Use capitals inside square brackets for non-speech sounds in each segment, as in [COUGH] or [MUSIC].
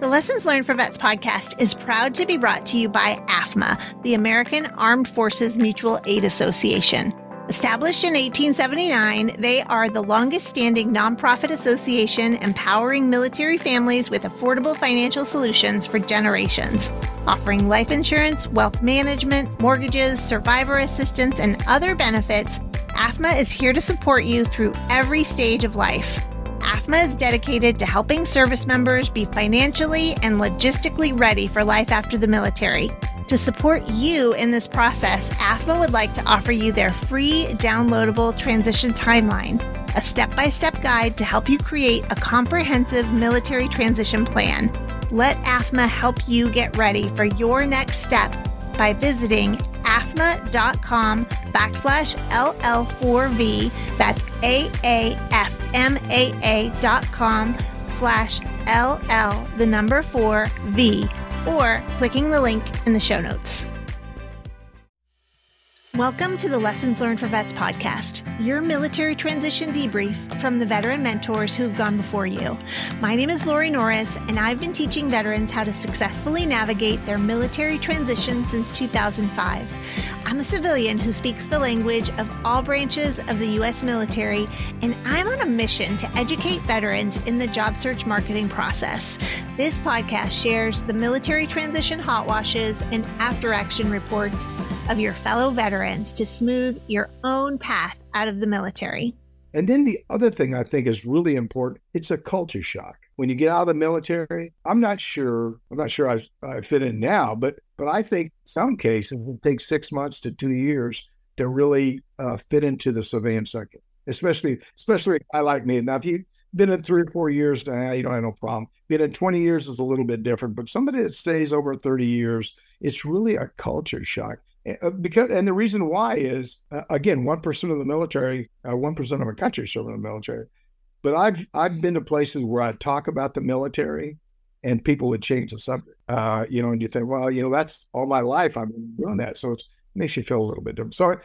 The Lessons Learned for Vets podcast is proud to be brought to you by AFMA, the American Armed Forces Mutual Aid Association. Established in 1879, they are the longest standing nonprofit association empowering military families with affordable financial solutions for generations, offering life insurance, wealth management, mortgages, survivor assistance, and other benefits. AFMA is here to support you through every stage of life. AAFMAA is dedicated to helping service members be financially and logistically ready for life after the military. To support you in this process, AFMA would like to offer you their free downloadable transition timeline, a step by step guide to help you create a comprehensive military transition plan. Let AFMA help you get ready for your next step by visiting aafmaa.com backslash LL4V. That's A-A-F-M-A-A dot com slash LL, the number four V or clicking the link in the show notes. Welcome to the Lessons Learned for Vets podcast, your military transition debrief from the veteran mentors who've gone before you. My name is Lori Norris, and I've been teaching veterans how to successfully navigate their military transition since 2005. I'm a civilian who speaks the language of all branches of the U.S. military, and I'm on a mission to educate veterans in the job search marketing process. This podcast shares the military transition hot washes and after action reports of your fellow veterans to smooth your own path out of the military. And then the other thing I think is really important, it's a culture shock. When you get out of the military, I'm not sure, I'm not sure I, I fit in now, but but I think some cases it takes six months to two years to really uh, fit into the civilian sector, especially especially a guy like me. Now, if you've been in three or four years, now you don't have no problem. Being in 20 years is a little bit different, but somebody that stays over 30 years, it's really a culture shock. Uh, because and the reason why is uh, again one percent of the military, uh, one uh, of a country serving in the military. But I've I've been to places where I talk about the military, and people would change the subject. Uh, you know, and you think, well, you know, that's all my life I've been doing that, so it makes you feel a little bit different. So,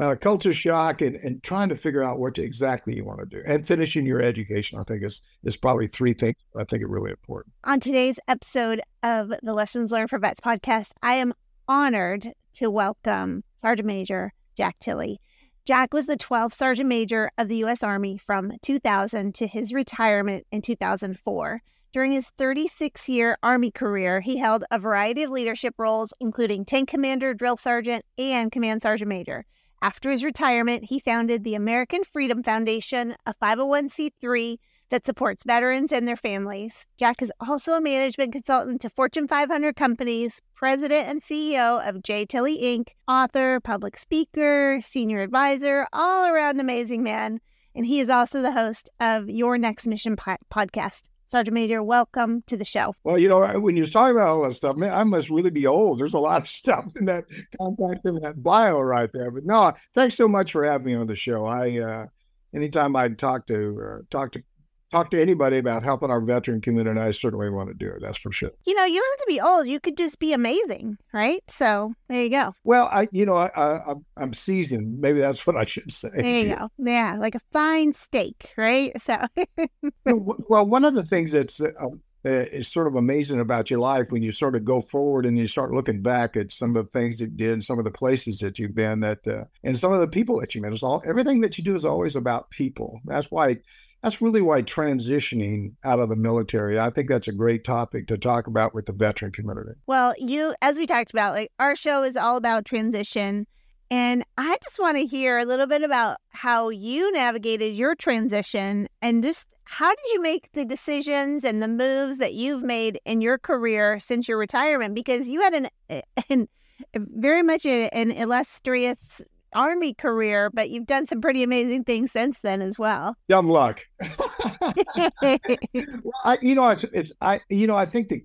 uh, culture shock and, and trying to figure out what exactly you want to do, and finishing your education, I think is is probably three things I think are really important. On today's episode of the Lessons Learned for Vets podcast, I am honored to welcome Sergeant Major Jack Tilley. Jack was the 12th Sergeant Major of the U.S. Army from 2000 to his retirement in 2004. During his 36 year Army career, he held a variety of leadership roles, including tank commander, drill sergeant, and command sergeant major. After his retirement, he founded the American Freedom Foundation, a 501c3 that supports veterans and their families. Jack is also a management consultant to Fortune 500 companies, president and CEO of J. Tilley Inc., author, public speaker, senior advisor, all around amazing man. And he is also the host of Your Next Mission po- podcast. Sergeant Major, welcome to the show. Well, you know, when you're talking about all that stuff, man, I must really be old. There's a lot of [LAUGHS] stuff in that contact in that bio right there. But no, thanks so much for having me on the show. I uh anytime I talk to uh, talk to talk to anybody about helping our veteran community, and I certainly want to do it. That's for sure. You know, you don't have to be old. You could just be amazing, right? So there you go. Well, I, you know, I, I I'm seasoned. Maybe that's what I should say. There you go. Yeah, like a fine steak, right? So. [LAUGHS] well, one of the things that's uh, uh, is sort of amazing about your life when you sort of go forward and you start looking back at some of the things that you did, some of the places that you've been, that uh, and some of the people that you met. It's all everything that you do is always about people. That's why that's really why transitioning out of the military, I think that's a great topic to talk about with the veteran community. Well, you, as we talked about, like our show is all about transition. And I just want to hear a little bit about how you navigated your transition and just how did you make the decisions and the moves that you've made in your career since your retirement? Because you had an, eh, [LAUGHS] an eh, very much an illustrious army career, but you've done some pretty amazing things since then as well. Dumb luck. [LAUGHS] [LAUGHS] well, I, you know, it's I, you know, I think that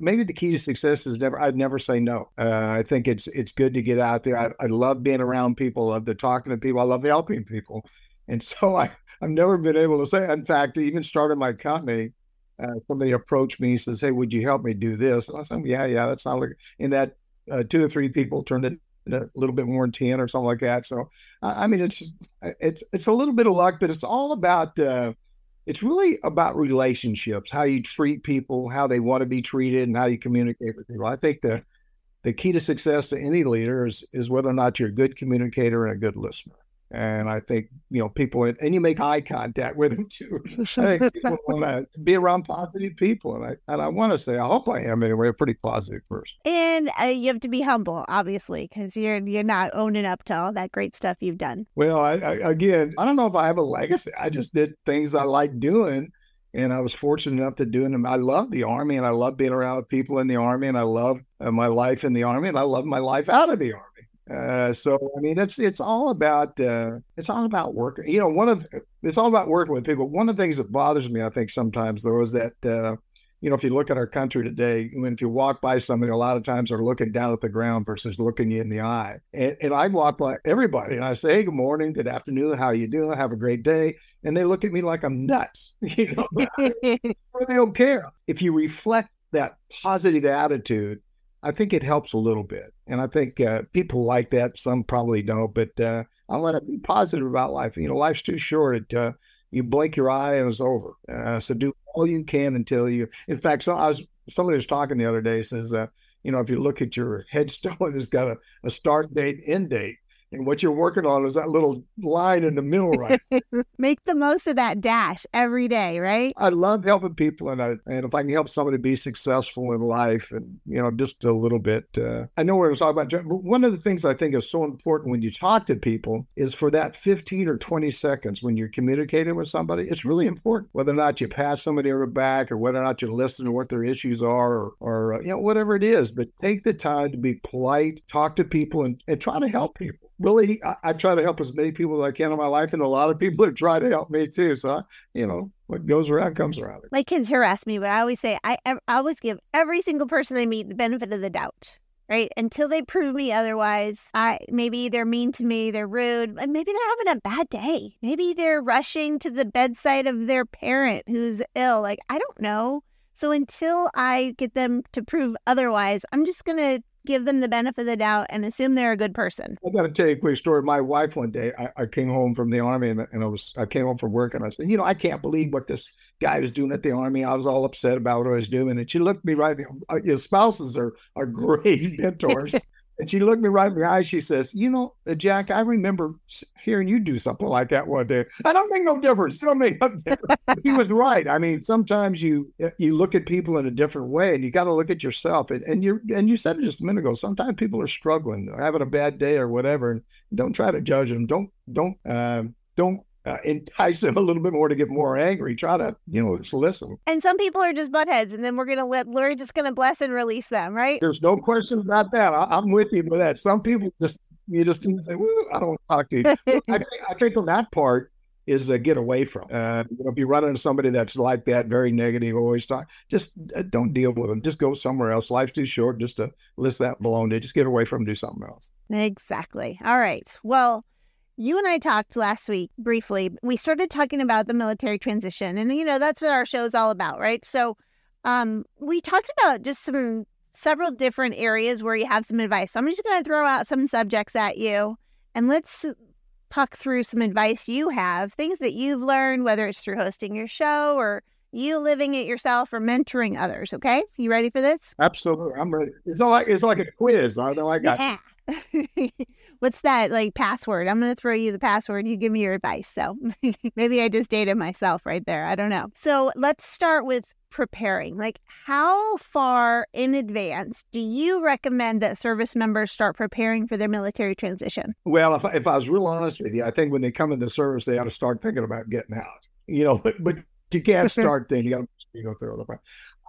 maybe the key to success is never. I'd never say no. Uh, I think it's it's good to get out there. I, I love being around people. I love the talking to people. I love helping people, and [LAUGHS] so I I've never been able to say. In fact, even started my company. Uh, somebody approached me and says, "Hey, would you help me do this?" And I said, "Yeah, yeah, that's not like." And that uh, two or three people turned it a little bit more in 10 or something like that. So, I mean, it's just, it's, it's a little bit of luck, but it's all about, uh, it's really about relationships, how you treat people, how they want to be treated, and how you communicate with people. I think the the key to success to any leader is is whether or not you're a good communicator and a good listener. And I think, you know, people, and you make eye contact with them too. [LAUGHS] I think people want to be around positive people. And I, and I want to say, I hope I am anyway, a pretty positive person. And uh, you have to be humble, obviously, because you're, you're not owning up to all that great stuff you've done. Well, I, I, again, I don't know if I have a legacy. I just did things I like doing. And I was fortunate enough to do them. I love the Army and I love being around people in the Army and I love uh, my life in the Army and I love my life out of the Army. Uh, so I mean, it's it's all about uh, it's all about working. You know, one of it's all about working with people. One of the things that bothers me, I think, sometimes though, is that uh, you know, if you look at our country today, I mean, if you walk by somebody, a lot of times they're looking down at the ground versus looking you in the eye. And, and I walk by everybody and I say, hey, good morning, good afternoon, how you doing? Have a great day. And they look at me like I'm nuts. [LAUGHS] You know, [LAUGHS] they don't care. If you reflect that positive attitude I think it helps a little bit. And I think uh, people like that. Some probably don't, but uh, I want to be positive about life. You know, life's too short. It, uh, you blink your eye and it's over. Uh, so do all you can until you. In fact, so I was somebody was talking the other day says, uh, you know, if you look at your [LAUGHS] headstone, it's got a, a start date, end date. And what you're working on is that little line in the middle, right? [LAUGHS] Make the most of that dash every day, right? I love helping people, and I, and if I can help somebody be successful in life, and you know, just a little bit. Uh, I know we're going to talk about. But one of the things I think is so important when you talk to people is for that 15 or 20 seconds when you're communicating with somebody. It's really important whether or not you pass somebody over back, or whether or not you listen to what their issues are, or, or uh, you know, whatever it is. But take the time to be polite, talk to people, and, and try to help people really, I, I, try to help as many people as I can in my life, and a lot of people have tried to help me too. So, I, you know, what goes around comes around. My kids harass me, but I always say I, I always give every single person I meet the benefit of the doubt. Right until they prove me otherwise, I maybe they're mean to me, they're rude, and maybe they're having a bad day. Maybe they're rushing to the bedside of their parent who's ill. Like I don't know. So until I get them to prove otherwise, I'm just gonna give them the benefit of the doubt and assume they're a good person. I got to tell you a quick story. My wife one day, I, I came home from the army and, and, I was I came home from work and I said, you know, I can't believe what this guy was doing at the army. I was all upset about what I was doing, and she looked at me right. Uh, your spouses are are [LAUGHS] great mentors. [LAUGHS] And she looked me right in the eye. She says, "You know, uh, Jack, I remember hearing you do something like that one day. I don't make no difference. Don't make no [LAUGHS] difference." he was right. I mean, sometimes you uh, you look at people in a different way, and you got to look at yourself. And, and you and you said it just a minute ago. Sometimes people are struggling, having a bad day or whatever, and don't try to judge them. Don't don't uh, don't uh, entice them a little bit more to get more angry. Try to, you know, just listen. And some people are just buttheads, and then we're gonna let we're just gonna bless and release them, right? There's no question about that. I, am with you with that. Some people just you just say, "Woo, I don't talk to you." [LAUGHS] I, I, think on that part is uh, get away from. Uh, you know, if you run into somebody that's like that, very negative, always talk, just uh, don't deal with them. Just go somewhere else. Life's too short just to list that baloney. Just get away from them, do something else. Exactly. All right. Well you and I talked last week briefly. We started talking about the military transition, and you know that's what our show is all about, right? So, um, we talked about just some several different areas where you have some advice. So I'm just going to throw out some subjects at you, and let's talk through some advice you have, things that you've learned, whether it's through hosting your show or you living it yourself or mentoring others. Okay, you ready for this? Absolutely, I'm ready. It's like it's like a quiz. I know I got. Yeah. [LAUGHS] What's that like password? I'm going to throw you the password. You give me your advice. So [LAUGHS] maybe I just dated myself right there. I don't know. So let's start with preparing. Like, how far in advance do you recommend that service members start preparing for their military transition? Well, if I, if I was real honest with you, I think when they come into service, they ought to start thinking about getting out. You know, but, but you can't [LAUGHS] start then. You got to you go through the.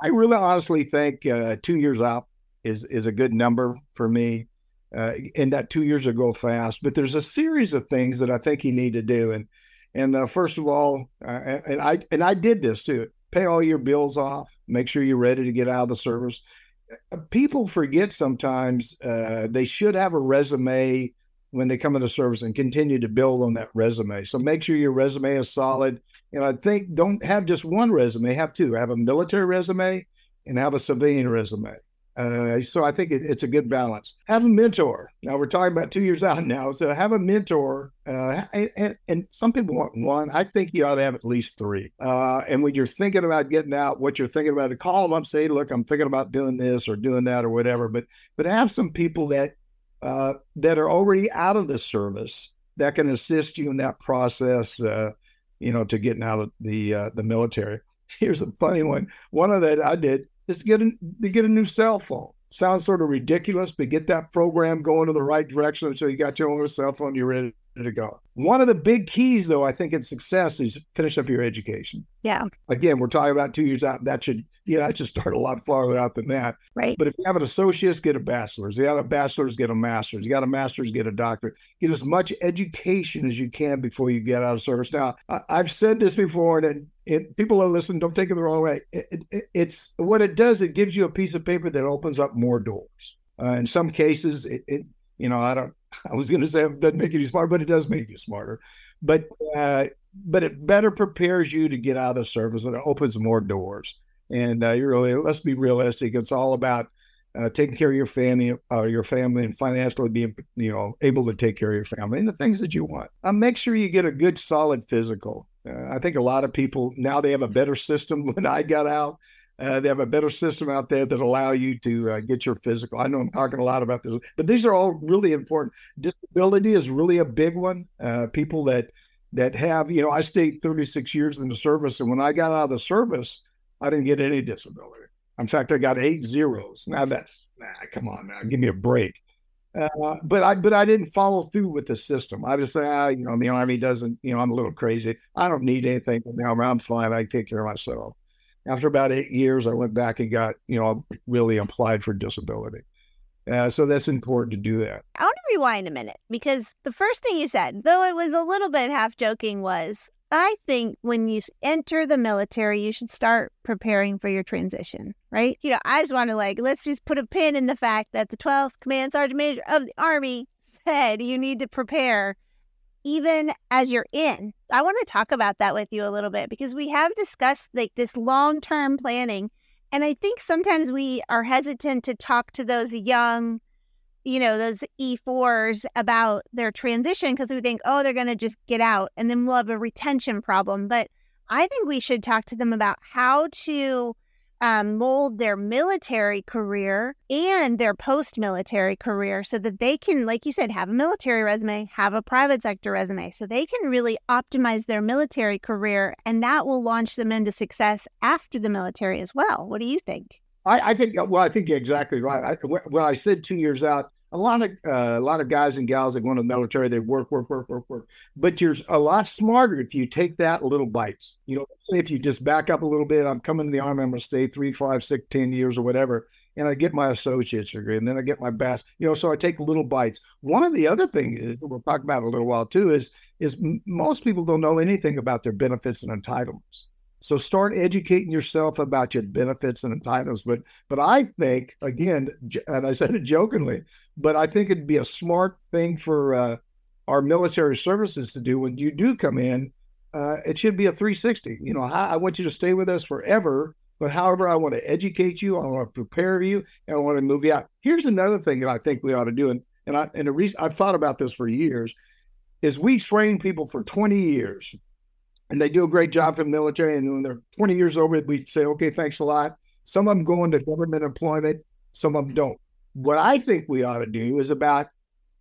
I really honestly think uh, two years out is is a good number for me uh, that two years ago fast. But there's a series of things that I think you need to do. And and uh, first of all, uh, and I and I did this too. Pay all your bills off. Make sure you're ready to get out of the service. Uh, people forget sometimes uh, they should have a resume when they come into service and continue to build on that resume. So make sure your resume is solid. And I think don't have just one resume, have two. Have a military resume and have a civilian resume Uh, so I think it, it's a good balance. Have a mentor. Now we're talking about two years out now, so have a mentor. Uh, and, and, some people want one. I think you ought to have at least three. Uh, and when you're thinking about getting out, what you're thinking about, to call them up, say, "Look, I'm thinking about doing this or doing that or whatever." But but have some people that uh, that are already out of the service that can assist you in that process. Uh, you know, to getting out of the uh, the military. Here's a funny one. One of that I did is to get a, to get a new cell phone. Sounds sort of ridiculous, but get that program going in the right direction until you got your own cell phone, you're ready to go. One of the big keys, though, I think in success is finish up your education. Yeah. Again, we're talking about two years out. That should, yeah, that should start a lot farther out than that. Right. But if you have an associate's, get a bachelor's. You have a bachelor's, get a master's. You got a master's, get a doctorate. Get as much education as you can before you get out of service. Now, I, have said this before, and it, people are listening. Don't take it the wrong way. It, it, it's what it does. It gives you a piece of paper that opens up more doors. Uh, in some cases, it, you know, I don't [LAUGHS] I was going to say it doesn't make you smarter, but it does make you smarter. But uh, but it better prepares you to get out of the service and it opens more doors. And uh, you really let's be realistic. It's all about uh, taking care of your family, uh, your family, and financially being you know able to take care of your family and the things that you want. Uh, make sure you get a good, solid physical. Uh, I think a lot of people now they have a better system. [LAUGHS] When I got out, uh, they have a better system out there that allow you to uh, get your physical. I know I'm talking a lot about this, but these are all really important. Disability is really a big one. Uh, people that that have, you know, I stayed 36 years in the service, and when I got out of the service, I didn't get any disability. In fact, I got eight zeros. Now that's nah, come on now, give me a break. Uh, but I but I didn't follow through with the system. I just say, ah, you know, the army doesn't, you know, I'm a little crazy. I don't need anything from the army. I'm fine. I take care of myself after about eight years, I went back and got, you know, really applied for disability. Uh, so that's important to do that. I want to rewind a minute because the first thing you said, though it was a little bit half joking, was I think when you enter the military, you should start preparing for your transition, right? You know, I just want to like, let's just put a pin in the fact that the 12th Command Sergeant Major of the Army said you need to prepare even as you're in. I want to talk about that with you a little bit because we have discussed like this long term planning. And I think sometimes we are hesitant to talk to those young, you know, those E4s about their transition because we think, oh, they're going to just get out and then we'll have a retention problem. But I think we should talk to them about how to um, mold their military career and their post military career so that they can, like you said, have a military resume, have a private sector resume, so they can really optimize their military career and that will launch them into success after the military as well. What do you think? I, I think, well, I think you're exactly right. I, when I said two years out, a lot of uh, a lot of guys and gals that go into the military, they work, work, work, work, work. But you're a lot smarter if you take that little bites. You know, if you just back up a little bit, I'm coming to the army, I'm going to stay three, five, six, ten years or whatever, and I get my associate's degree, and then I get my best. You know, so I take little bites. One of the other things is we'll talk about a little while too is is most people don't know anything about their benefits and entitlements. So start educating yourself about your benefits and entitlements. But but I think again, and I said it jokingly, but I think it'd be a smart thing for uh, our military services to do when you do come in. Uh, it should be a 360. You know, I, I want you to stay with us forever. But however, I want to educate you, I want to prepare you, and I want to move you out. Here's another thing that I think we ought to do, and and I and the reason I've thought about this for years is we train people for 20 years and they do a great job for the military. And when they're 20 years over, we say, okay, thanks a lot. Some of them go into government employment, some of them don't. What I think we ought to do is about,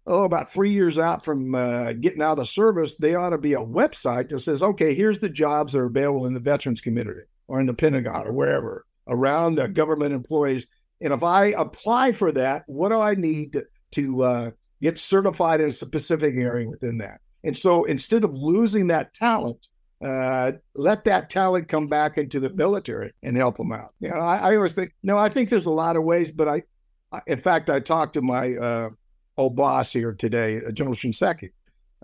oh, about three years out from uh, getting out of the service, they ought to be a website that says, okay, here's the jobs that are available in the veterans community or in the Pentagon or wherever around uh, government employees. And if I apply for that, what do I need to, to uh, get certified in a specific area within that? And so instead of losing that talent, uh, let that talent come back into the military and help them out. You know, I, I, always think, no, I think there's a lot of ways, but I, I in fact, I talked to my uh, old boss here today, uh, General Shinseki.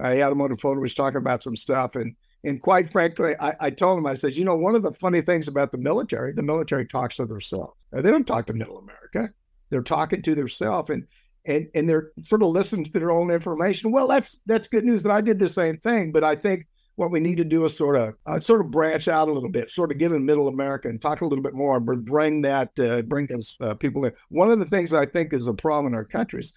I had him on the phone. We was talking about some stuff, and and quite frankly, I, I told him, I said, you know, one of the funny things about the military, the military talks to themselves. They don't talk to Middle America. They're talking to themselves, and and and they're sort of listening to their own information. Well, that's that's good news that I did the same thing, but I think what we need to do is sort of uh, sort of branch out a little bit, sort of get in Middle America and talk a little bit more, and bring that uh, bring those uh, people in. One of the things I think is a problem in our countries.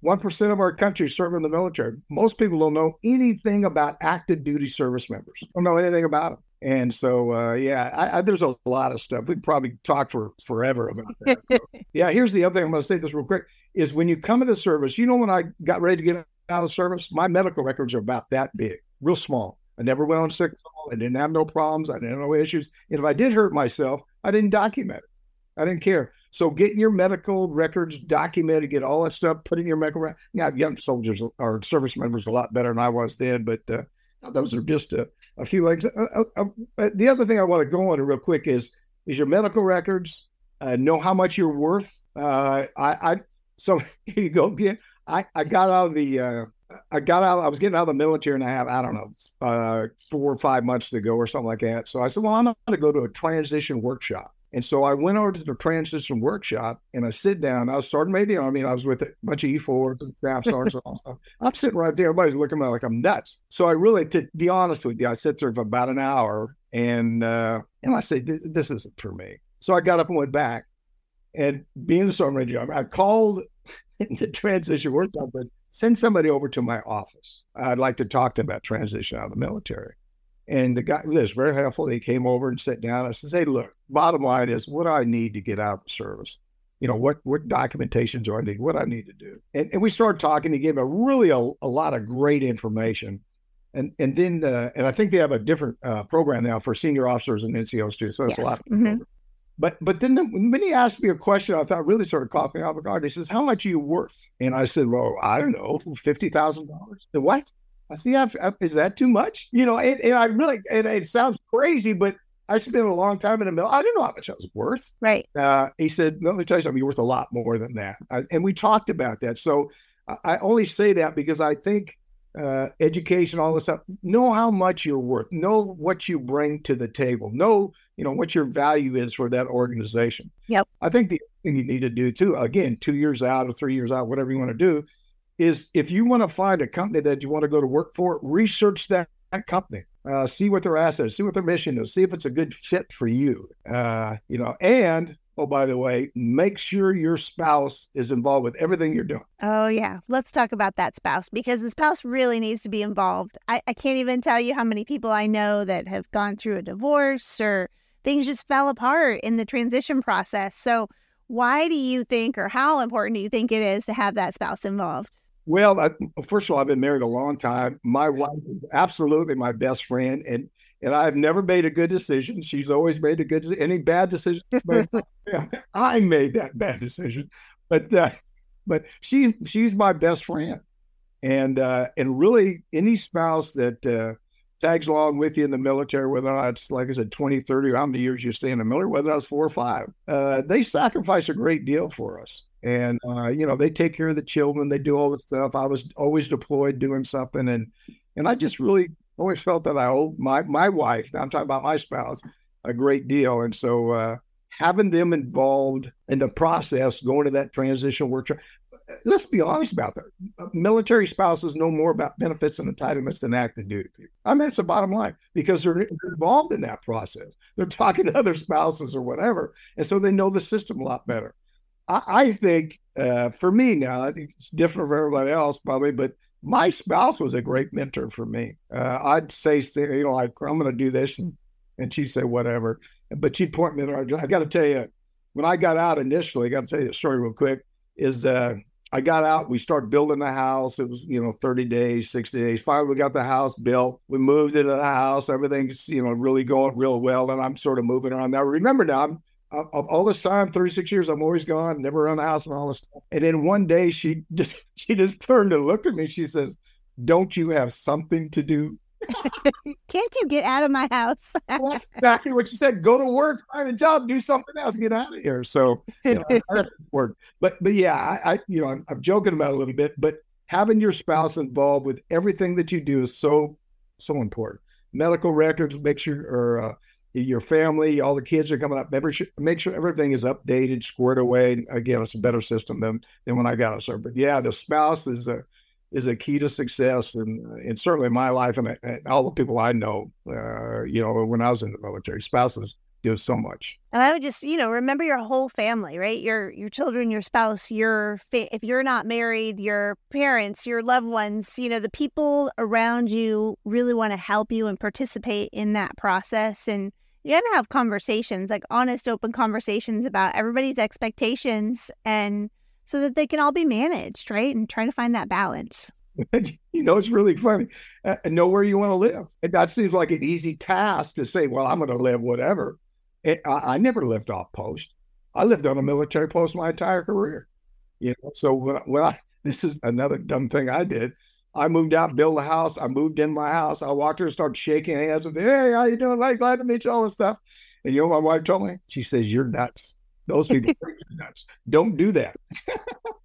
One percent of our country serve in the military. Most people don't know anything about active duty service members. Don't know anything about them. And so, uh, yeah, I, I, there's a lot of stuff. We'd probably talk for forever about that. [LAUGHS] so, yeah, here's the other thing I'm going to say this real quick is when you come into service, you know, when I got ready to get out of service, my medical records are about that big, real small. I never went on sick. I didn't have no problems. I didn't have no issues. And if I did hurt myself, I didn't document it. I didn't care. So getting your medical records documented, get all that stuff, put in your medical record. Now, young soldiers or service members a lot better than I was then, but uh, those are just a, a few legs. Uh, uh, uh, uh, the other thing I want to go on real quick is is your medical records. know how much you're worth. I, I so [LAUGHS] here you go again. I, I got out of the uh, I got out. I was getting out of the military, and I have I don't know uh, four or five months to go or something like that. So I said, well, I'm going to go to a transition workshop. And so I went over to the transition workshop and I sit down. I was starting to the army and I was with a bunch of E4s and staff sergeants. I'm sitting right there. Everybody's looking at me like I'm nuts. So I really, to be honest with you, I sat there for about an hour and uh, and I said, this isn't for me. So I got up and went back. And being a sergeant major, I called [LAUGHS] the transition workshop, but send somebody over to my office. I'd like to talk to them about transition out of the military. And the guy was very helpful. He came over and sat down. I said, Hey, look, bottom line is what do I need to get out of service? You know, what what documentations do I need? What I need to do? And, and we started talking. He gave me really a, a lot of great information. And and then uh, and I think they have a different uh, program now for senior officers and NCOs too. So that's yes. a lot. Mm-hmm. But but then the, when he asked me a question, I thought really sort of caught me off guard. He says, "How much are you worth?" And I said, "Well, I don't know, fifty thousand dollars." What? I said, "Yeah, is that too much?" You know, and, and I really and it sounds crazy, but I spent a long time in the mill. I didn't know how much I was worth. Right. Uh, he said, "Let me tell you something. You're worth a lot more than that." I, and we talked about that. So I only say that because I think uh, education, all this stuff. Know how much you're worth. Know what you bring to the table. Know you know what your value is for that organization. Yep. I think the thing you need to do too, again, two years out or three years out, whatever you want to do, is if you want to find a company that you want to go to work for, research that, that company. Uh, see what their assets, see what their mission is, see if it's a good fit for you. Uh, you know, and Oh, by the way, make sure your spouse is involved with everything you're doing. Oh, yeah. Let's talk about that spouse because the spouse really needs to be involved. I, I can't even tell you how many people I know that have gone through a divorce or things just fell apart in the transition process. So, why do you think, or how important do you think it is to have that spouse involved? Well, I, first of all, I've been married a long time. My wife is absolutely my best friend, and and I've never made a good decision. She's always made a good any bad decision. But [LAUGHS] yeah, I made that bad decision, but uh, but she's she's my best friend, and uh, and really any spouse that uh, tags along with you in the military, whether or not it's like I said, 20, 30, how many years you stay in the military, whether that's four or five, uh, they sacrifice a great deal for us. And uh, you know they take care of the children, they do all the stuff. I was always deployed doing something, and and I just really always felt that I owe my my wife. I'm talking about my spouse a great deal, and so uh, having them involved in the process, going to that transition workshop. Let's be honest about that. Military spouses know more about benefits and entitlements than active duty people. I mean, it's the bottom line because they're involved in that process. They're talking to other spouses or whatever, and so they know the system a lot better. I, I think uh, for me now, I think it's different for everybody else probably, but my spouse was a great mentor for me. Uh, I'd say, you know, like, I'm going to do this. And, and she'd say, whatever. But she'd point me in the right I got to tell you, when I got out initially, I got to tell you the story real quick, is uh, I got out, we started building the house. It was, you know, 30 days, 60 days. Finally, we got the house built. We moved into the house. Everything's, you know, really going real well. And I'm sort of moving around now. Remember now, I'm all this time, 36 years, I'm always gone, never around the house and all this stuff. And then one day she [LAUGHS] just she just turned and looked at me. She says, Don't you have something to do? [LAUGHS] Can't you get out of my house? that's exactly what you said. Go to work, find a job, do something else, get out of here. So you know. But but yeah, I, I you know I'm, I'm joking about a little bit, but having your spouse involved with everything that you do is so so important. Medical records, make sure or uh, your family, all the kids are coming up. Make sure everything is updated, squared away. Again, it's a better system than than when I got it, sir. But yeah, the spouse is a is a key to success, and and certainly my life and, and all the people I know, uh, you know, when I was in the military, spouses do so much. And I would just, you know, remember your whole family, right? Your your children, your spouse, your fa- if you're not married, your parents, your loved ones, you know, the people around you really want to help you and participate in that process and you got to have conversations, like honest, open conversations about everybody's expectations and so that they can all be managed, right? And try to find that balance. [LAUGHS] you know, it's really funny. Uh, know where you want to live. And that seems like an easy task to say, well, I'm going to live whatever. It, I, I, never lived off post. I lived on a military post my entire career. You know, so when, when I, [LAUGHS] this is another dumb thing I did. I moved out, built a house. I moved in my house. I walked her, started shaking hands with, hey, how you doing? Like, glad to meet you, all this stuff. And you know my wife told me? She says, You're nuts. Those people [LAUGHS] nuts. Don't do that.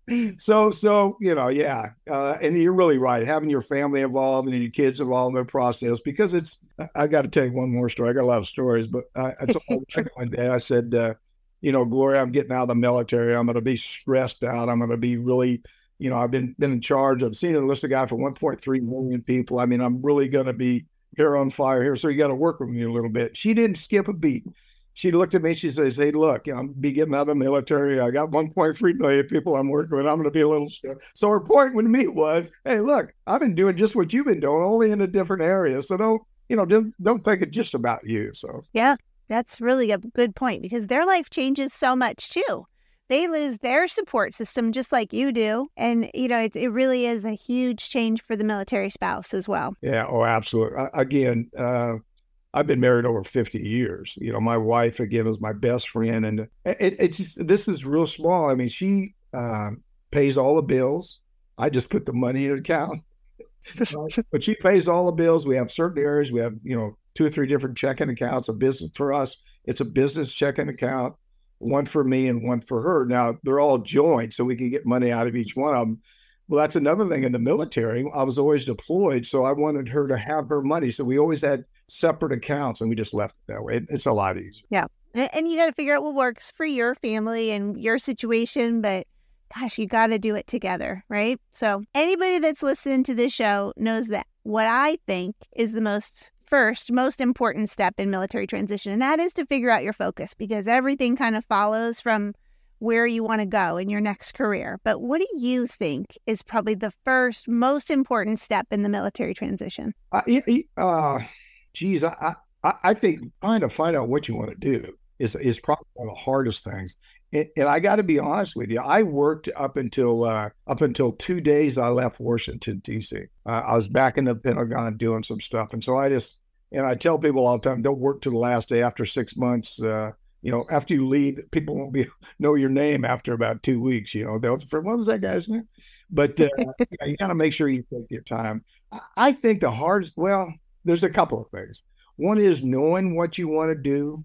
[LAUGHS] so, so, you know, yeah. Uh, and you're really right. Having your family involved and your kids involved in the process, because it's, I got to tell you one more story. I got a lot of stories, but I, I told my one day, I said, uh, you know, Gloria, I'm getting out of the military. I'm going to be stressed out. I'm going to be really, you know, I've been been in charge I've of senior enlisted guy for 1.3 million people. I mean, I'm really going to be here on fire here. So you got to work with me a little bit. She didn't skip a beat. She looked at me. She says, "Hey, look, I'm be getting out of the military. I got 1.3 million people I'm working with. I'm going to be a little stressed." So her point with me was, "Hey, look, I've been doing just what you've been doing, only in a different area. So don't, you know, don't don't think it's just about you." So yeah, that's really a good point because their life changes so much too they lose their support system just like you do. And, you know, it, it really is a huge change for the military spouse as well. Yeah. Oh, absolutely. again, uh, I've been married over 50 years. You know, my wife, again, was my best friend. And it, it's just, this is real small. I mean, she uh, pays all the bills. I just put the money in an account. [LAUGHS] but she pays all the bills. We have certain areas. We have, you know, two or three different checking accounts. A business for us, it's a business checking account one for me and one for her. Now they're all joint, so we can get money out of each one of them. Well, that's another thing in the military. I was always deployed, so I wanted her to have her money. So we always had separate accounts, and we just left it that way. It's a lot easier. Yeah, and you got to figure out what works for your family and your situation, but gosh, you got to do it together, right? So anybody that's listening to this show knows that what I think is the most first most important step in military transition, and that is to figure out your focus because everything kind of follows from where you want to go in your next career. But what do you think is probably the first most important step in the military transition? Uh, uh, geez, I, I, I think trying to find out what you want to do is is probably one of the hardest things. And, and I got to be honest with you, I worked up until uh, up until two days I left Washington D.C. Uh, I was back in the Pentagon doing some stuff, and so I just and I tell people all the time, don't work to the last day after six months. Uh, you know, after you leave, people won't be [LAUGHS] know your name after about two weeks. You know, they'll what was that guy's name? But uh, [LAUGHS] you got to make sure you take your time. I think the hardest, well, there's a couple of things. One is knowing what you want to do.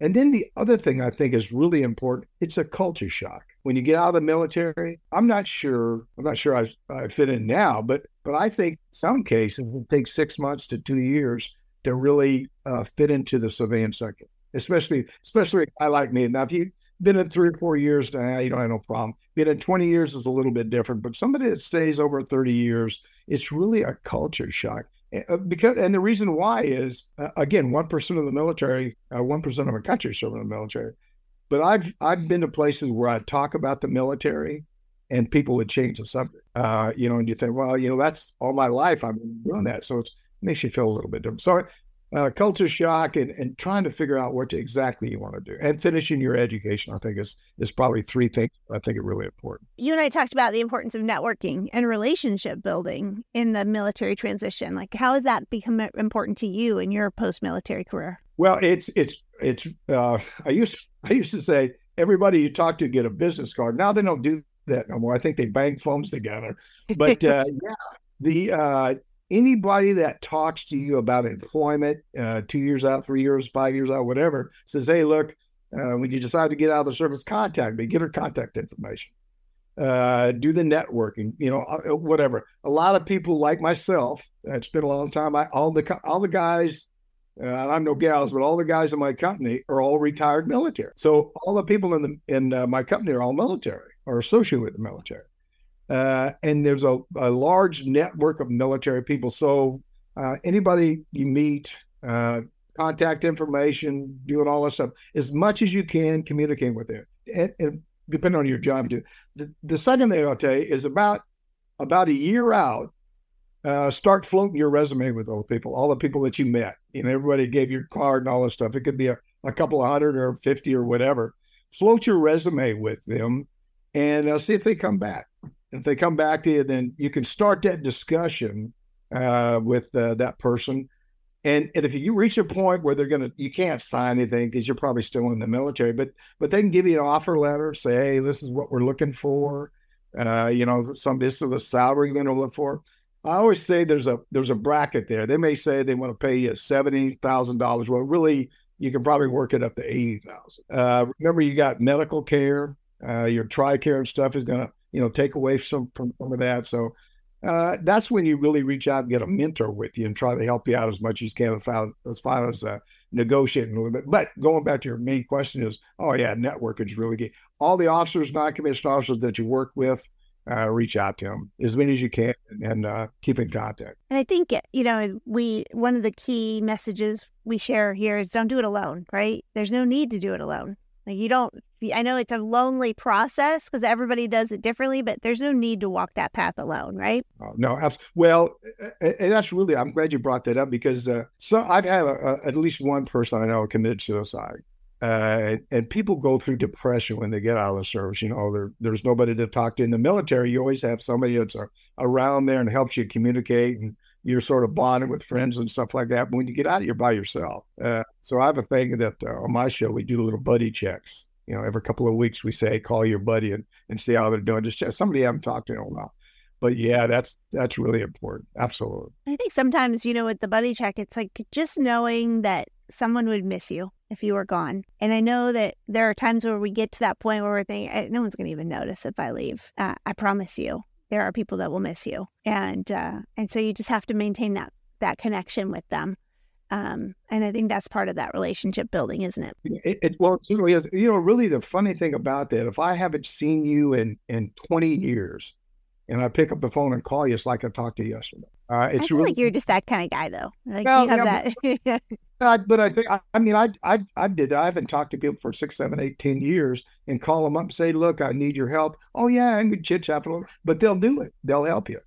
And then the other thing I think is really important, it's a culture shock. When you get out of the military, I'm not sure, I'm not sure I, I fit in now, but but I think some cases it takes six months to two years to really uh, fit into the civilian sector, especially especially a guy like me. Now, if you've been in three or four years, now you don't have no problem. Being in 20 years is a little bit different, but somebody that stays over 30 years, it's really a culture shock. Because and the reason why is uh, again, one percent of the military, uh, one uh, of our country serving in the military. But I've I've been to places where I talk about the military, and people would change the subject. Uh, you know, and you think, well, you know, that's all my life I've been doing that, so it's makes you feel a little bit different. So, uh, culture shock and, and trying to figure out what exactly you want to do and finishing your education, I think is is probably three things I think are really important. You and I talked about the importance of networking and relationship building in the military transition. Like, how has that become important to you in your post military career? Well, it's it's it's. Uh, I used I used to say everybody you talk to get a business card. Now they don't do that no more. I think they bang phones together. But uh, [LAUGHS] yeah, the uh, anybody that talks to you about employment uh, two years out, three years, five years out, whatever, says, hey, look, uh, when you decide to get out of the service, contact me, get her contact information. Uh, do the networking, you know, uh, whatever. A lot of people like myself, it's been a long time. I all the all the guys, uh, I'm no gals, but all the guys in my company are all retired military. So all the people in the in uh, my company are all military or associated with the military. Uh, and there's a, a, large network of military people. So uh, anybody you meet, uh, contact information, doing all this stuff as much as you can, communicate with them, and, and depending on your job too. The, the second thing I'll tell you is about about a year out. Uh, start floating your resume with all the people, all the people that you met. You know, everybody gave your card and all this stuff. It could be a, a couple of hundred or 50 or whatever. Float your resume with them and uh, see if they come back. If they come back to you, then you can start that discussion uh, with uh, that person. And, and if you reach a point where they're gonna, you can't sign anything because you're probably still in the military, but but they can give you an offer letter, say, hey, this is what we're looking for. Uh, you know, some this is the salary you're to look for. I always say there's a there's a bracket there. They may say they want to pay you seventy thousand dollars. Well, really, you can probably work it up to eighty thousand. Uh, remember, you got medical care. Uh, your TRICARE and stuff is going to you know take away some from that. So uh, that's when you really reach out and get a mentor with you and try to help you out as much as you can as far as uh, negotiating a little bit. But going back to your main question is, oh yeah, networking is really key. All the officers, non-commissioned officers that you work with, uh, reach out to them as many as you can and uh, keep in contact. And I think you know we one of the key messages we share here is don't do it alone. Right? There's no need to do it alone. Like you don't, I know it's a lonely process because everybody does it differently, but there's no need to walk that path alone, right? Oh, no, absolutely. Well, and that's really, I'm glad you brought that up because uh, so I've had a, a, at least one person I know committed suicide. Uh, and, people go through depression when they get out of the service. You know, there's nobody to talk to. In the military, you always have somebody that's uh, around there and helps you communicate and you're sort of bonding with friends and stuff like that. But when you get out, you're by yourself. Uh, so I have a thing that uh, on my show we do little buddy checks. You know, every couple of weeks we say call your buddy and, and see how they're doing. Just check. somebody you haven't talked to in a while. But yeah, that's that's really important. Absolutely. I think sometimes you know with the buddy check, it's like just knowing that someone would miss you if you were gone. And I know that there are times where we get to that point where we're thinking, no one's going to even notice if I leave. Uh, I promise you there are people that will miss you, and uh, and so you just have to maintain that that connection with them. Um, and I think that's part of that relationship building, isn't it? It, it well, it really is. You know, really the funny thing about that, if I haven't seen you in in twenty years, and I pick up the phone and call you, it's like I talked to you yesterday. Uh, it's I feel really, like you're just that kind of guy, though. Like well, you have yeah, that. [LAUGHS] But, but I think I, I, mean I I I did I haven't talked to people for six, seven, eight, ten years and call them up and say, look, I need your help. Oh yeah, I'm chit chat for them, but they'll do it. They'll help you.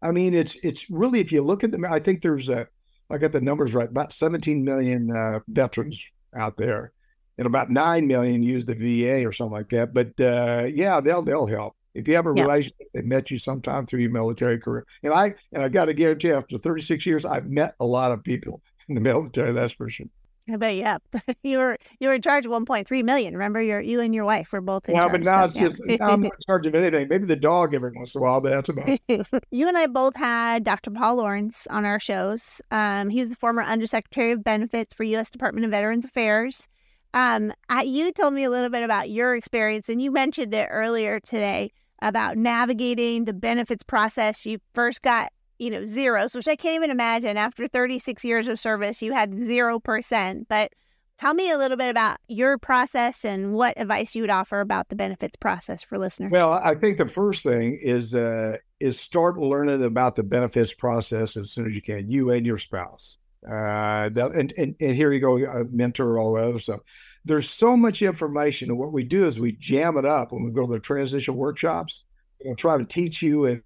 I mean, it's it's really if you look at them, I think there's a I got the numbers right, about 17 million uh, veterans out there, and about nine million use the VA or something like that. But uh, yeah, they'll they'll help. If you have a yeah. relationship, they met you sometime through your military career. And I and I got to guarantee, after 36 years, I've met a lot of people in the military. That's for sure. I bet yeah. [LAUGHS] you were you were in charge of 1.3 million. Remember, your you and your wife were both in yeah, charge. but now so, it's yeah. just now I'm not in charge of anything. Maybe the dog every once in a while, but that's about. [LAUGHS] you and I both had Dr. Paul Lawrence on our shows. Um, he was the former Undersecretary of Benefits for U.S. Department of Veterans Affairs. Um, I, you told me a little bit about your experience, and you mentioned it earlier today about navigating the benefits process. You first got, you know, zeros, which I can't even imagine. After 36 years of service, you had 0%. But tell me a little bit about your process and what advice you would offer about the benefits process for listeners. Well, I think the first thing is uh, is start learning about the benefits process as soon as you can, you and your spouse. Uh, and, and, and here you go, a mentor, all that other stuff there's so much information, and what we do is we jam it up when we go to the transition workshops. We'll try to teach you in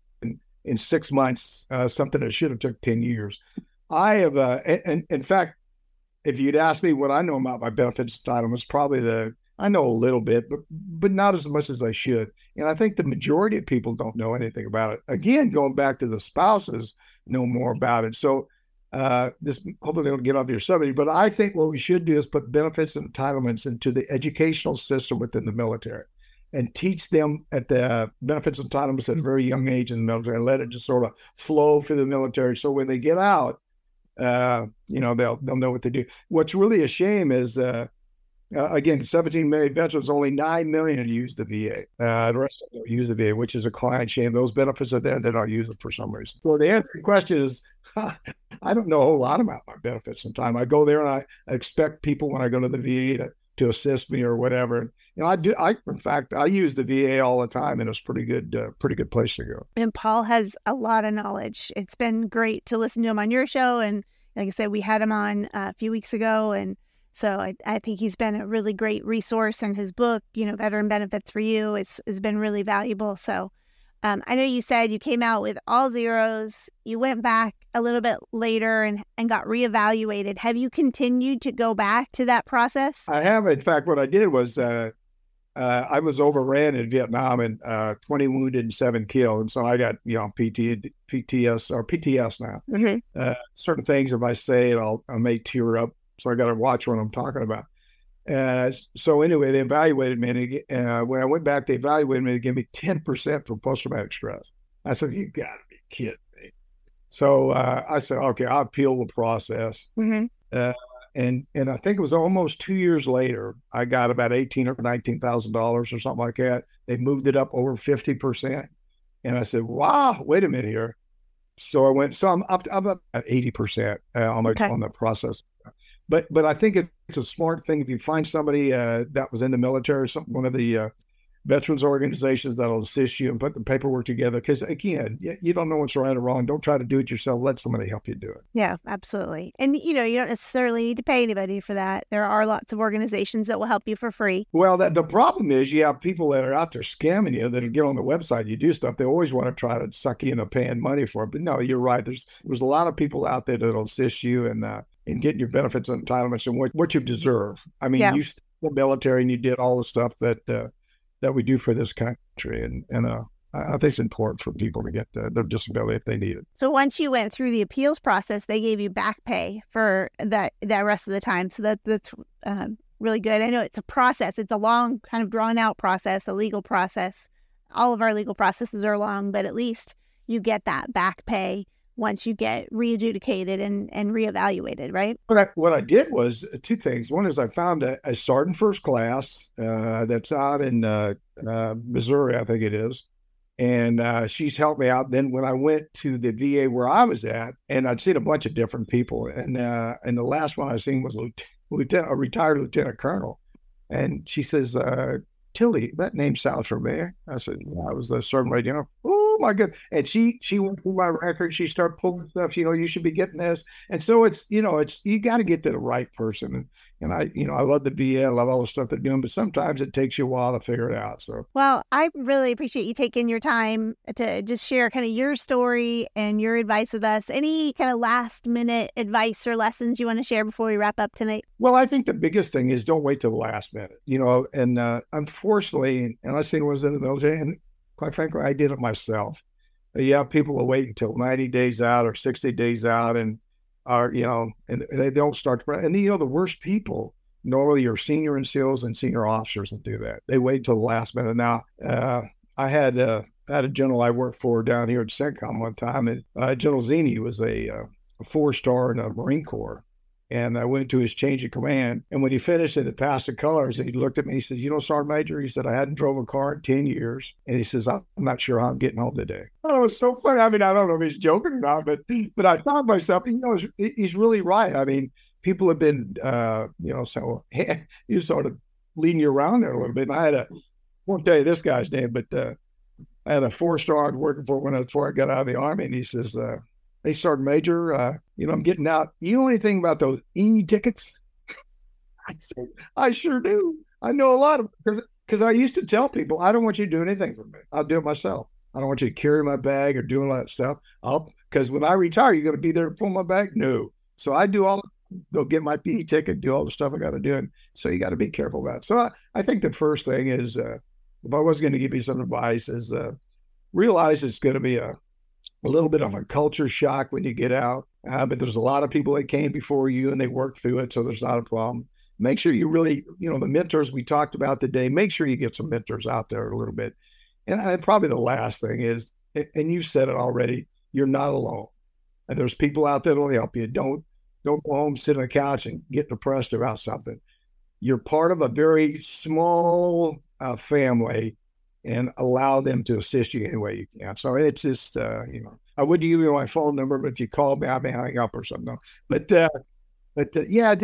in, six months uh, something that should have took ten years. I have, uh, and, in fact, if you'd ask me what I know about my benefits entitlements, probably the I know a little bit, but but not as much as I should. And I think the majority of people don't know anything about it. Again, going back to the spouses know more about it. So uh, this hopefully don't get off your subject, but I think what we should do is put benefits and entitlements into the educational system within the military and teach them at the benefits and entitlements at a very young age in the military and let it just sort of flow through the military. So when they get out, uh, you know, they'll they'll know what to do. What's really a shame is uh, uh, again, 17 million veterans, only 9 million use the VA. Uh, the rest don't use the VA, which is a client shame. Those benefits are there, they don't use for some reason. So the answer to the question is [LAUGHS] I don't know a whole lot about my benefits sometimes. I go there and I expect people when I go to the VA to to assist me or whatever. You know, I do. I in fact I use the VA all the time, and it's pretty good. Uh, pretty good place to go. And Paul has a lot of knowledge. It's been great to listen to him on your show, and like I said, we had him on uh, a few weeks ago, and so I, I think he's been a really great resource. And his book, you know, Veteran Benefits for You, is has been really valuable. So. Um, I know you said you came out with all zeros. You went back a little bit later and, and got reevaluated. Have you continued to go back to that process? I have. In fact, what I did was uh, uh, I was overran in Vietnam and uh, 20 wounded and seven killed. And so I got, you know, PT, PTS or PTS now. Mm-hmm. Uh, certain things, if I say it, I'll, I may tear up. So I got to watch what I'm talking about. Uh, so anyway, they evaluated me. And uh, when I went back, they evaluated me. They gave me 10% for post traumatic stress. I said, you got to be kidding me. So uh, I said, okay, I'll appeal the process. Mm-hmm. Uh, and and I think it was almost two years later, I got about eighteen or nineteen thousand dollars or something like that. They moved it up over fifty percent, and I said, "Wow, wait a minute here." So I went, so I'm up, I'm up at eighty percent uh, on the okay. on the process. But but I think it's a smart thing if you find somebody uh, that was in the military, some, one of the uh, veterans organizations that'll assist you and put the paperwork together. Because again, you, you, don't know what's right or wrong. Don't try to do it yourself. Let somebody help you do it. Yeah, absolutely. And you know, you don't necessarily need to pay anybody for that. There are lots of organizations that will help you for free. Well, that the problem is you have people that are out there scamming you that get on the website. You do stuff. They always want to try to suck you into paying money for it. But no, you're right. There's there's a lot of people out there that'll assist you and. Uh, in getting your benefits and entitlements and what, what you deserve. I mean, yeah. you the military and you did all the stuff that uh, that we do for this country. And, and uh, I think it's important for people to get the, their disability if they need it. So once you went through the appeals process, they gave you back pay for that that rest of the time. So that that's uh, really good. I know it's a process. It's a long, kind of drawn out process, a legal process. All of our legal processes are long, but at least you get that back pay once you get readjudicated and, and reevaluated, right? What I, what I did was two things. One is I found a, a sergeant first class uh, that's out in uh, uh, Missouri, I think it is. And uh, she's helped me out. Then when I went to the VA where I was at, and I'd seen a bunch of different people, and uh, and the last one I seen was lieutenant, a retired lieutenant colonel, and she says, uh, Tilley, that name sounds familiar. I said, yeah, I was the sergeant right now. Oh my god! And she she went through my record. She started pulling stuff. You know, you should be getting this. And so it's you know it's you got to get to the right person. And and I, you know, I love the VA, I love all the stuff they're doing, but sometimes it takes you a while to figure it out. So, well, I really appreciate you taking your time to just share kind of your story and your advice with us. Any kind of last minute advice or lessons you want to share before we wrap up tonight? Well, I think the biggest thing is don't wait till the last minute, you know, and uh, unfortunately, and I seen was in the military, and quite frankly, I did it myself. Yeah, people will wait until 90 days out or 60 days out and are you know, and they don't start to. And you know, the worst people normally are senior NCOs and senior officers that do that. They wait till the last minute. Now, uh, I had uh, had a general I worked for down here at CENTCOM one time, and uh, General Zinni was a, uh, a four star in the Marine Corps, and I went to his change of command. And when he finished and it passed the colors, And he looked at me. He said, "You know, Sergeant Major," he said, "I hadn't drove a car in ten years." And he says, "I'm not sure how I'm getting home today." Oh, it was so funny. I mean, I don't know if he's joking or not, but but I thought myself, you know, he's really right. I mean, people have been, uh, you know, so [LAUGHS] you sort of leading you around there a little bit. And I had a, won't tell you this guy's name, but uh, I had a four star working for when I, before I got out of the army, and he says. Uh, Hey, Sergeant Major, uh, you know, I'm getting out. You know anything about those e tickets? I said, I sure do. I know a lot of because because I used to tell people, I don't want you to do anything for me. I'll do it myself. I don't want you to carry my bag or doing all that stuff. I'll because when I retire, you're going to be there to pull my bag. No, so I do all go get my PE ticket, do all the stuff I got to do, and so you got to be careful about. It. So I, I think the first thing is, uh, if I was going to give you some advice, is uh, realize it's going to be a a little bit of a culture shock when you get out. Uh, but there's a lot of people that came before you and they worked through it, so there's not a problem. Make sure you really, you know, the mentors we talked about today. Make sure you get some mentors out there a little bit. And, and probably the last thing is, and you said it already, you're not alone. And there's people out there that'll help you. Don't don't go home, sit on a couch, and get depressed about something. You're part of a very small uh, family and allow them to assist you any way you can. So it's just, uh, you know, I wouldn't give you my phone number, but if you call me, I may hang up or something. But uh, but uh, yeah,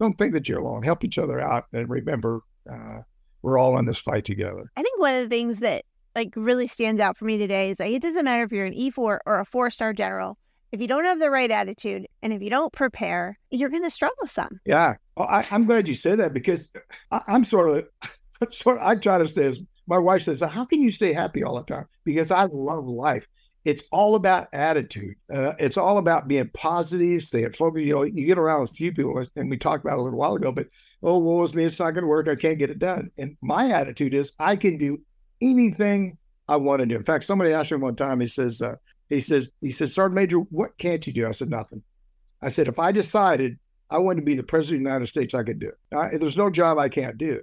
don't think that you're alone. Help each other out, and remember, uh, we're all in this fight together. I think one of the things that like really stands out for me today is like it doesn't matter if you're an E4 or a four star general. If you don't have the right attitude and if you don't prepare, you're going to struggle some. Yeah, well, I, am glad you said that because I, am sort of, [LAUGHS] sort of, I try to stay as my wife says, How can you stay happy all the time? Because I love life. It's all about attitude. Uh, it's all about being positive, staying focused. You know, you get around with a few people, and we talked about a little while ago, but oh, woe is me, it's not going to work. I can't get it done. And my attitude is I can do anything I want to do. In fact, somebody asked me one time, he says, uh, he says, he says, Sergeant Major, what can't you do? I said, nothing. I said, if I decided I wanted to be the president of the United States, I could do it. There's no job I can't do.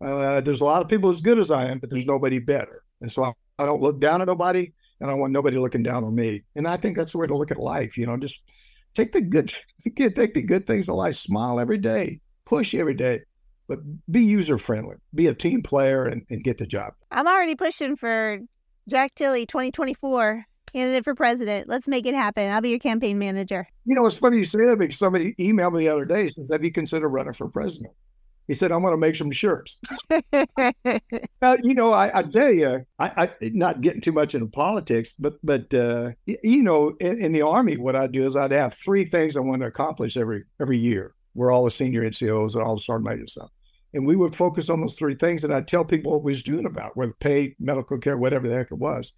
Uh, there's a lot of people as good as I am, but there's nobody better. And so I, I, don't look down at nobody, and I want nobody looking down on me. And I think that's the way to look at life. You know, just take the good, [LAUGHS] take the good things of life. Smile every day, push every day, but be user friendly. Be a team player and, and get the job. I'm already pushing for Jack Tilley 2024 candidate for president. Let's make it happen. I'll be your campaign manager. You know, it's funny you say that because somebody emailed me the other day says, "Have you considered running for president?" He said, I'm going to make some shirts. [LAUGHS] [LAUGHS] now, you know, I, I tell you, I, I, not getting too much into politics, but, but, uh, you know, in, in, the Army, what I do is I'd have three things I want to accomplish every, every year. We're all the senior NCOs and all the sergeant major stuff. And we would focus on those three things. And I'd tell people what we was doing about, whether pay, medical care, whatever the heck it was.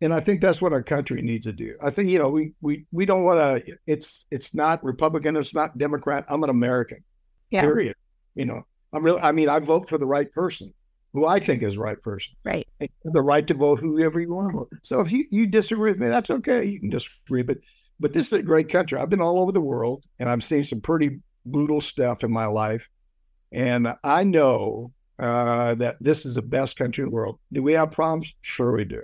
And I think that's what our country needs to do. I think, you know, we, we, we don't want to, it's, it's not Republican. It's not Democrat. I'm an American, yeah. period. You know, I'm really, I mean, I vote for the right person who I think is the right person. Right. The right to vote whoever you want to vote. So if you, you disagree with me, that's okay. You can disagree, but but this is a great country. I've been all over the world and I've seen some pretty brutal stuff in my life. And I know uh, that this is the best country in the world. Do we have problems? Sure we do.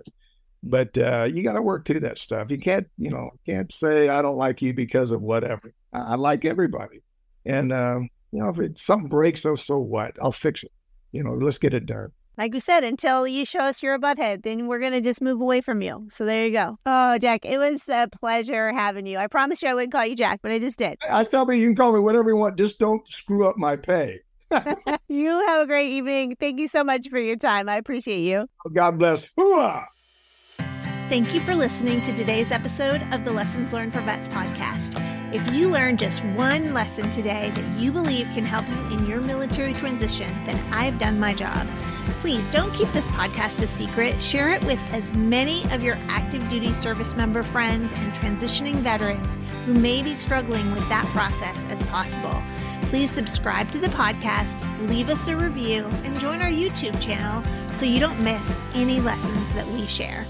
But uh, you got to work through that stuff. You can't, you know, can't say I don't like you because of whatever. I, I like everybody. And um, you know, if it, something breaks, oh, so what? I'll fix it. You know, let's get it done. Like we said, until you show us you're a butthead, then we're going to just move away from you. So there you go. Oh, Jack, it was a pleasure having you. I promised you I wouldn't call you Jack, but I just did. I tell me you can call me whatever you want. Just don't screw up my pay. [LAUGHS] [LAUGHS] you have a great evening. Thank you so much for your time. I appreciate you. God bless. Hooah! Thank you for listening to today's episode of the Lessons Learned for Vets podcast. If you learned just one lesson today that you believe can help you in your military transition, then I've done my job. Please don't keep this podcast a secret. Share it with as many of your active duty service member friends and transitioning veterans who may be struggling with that process as possible. Please subscribe to the podcast, leave us a review, and join our YouTube channel so you don't miss any lessons that we share.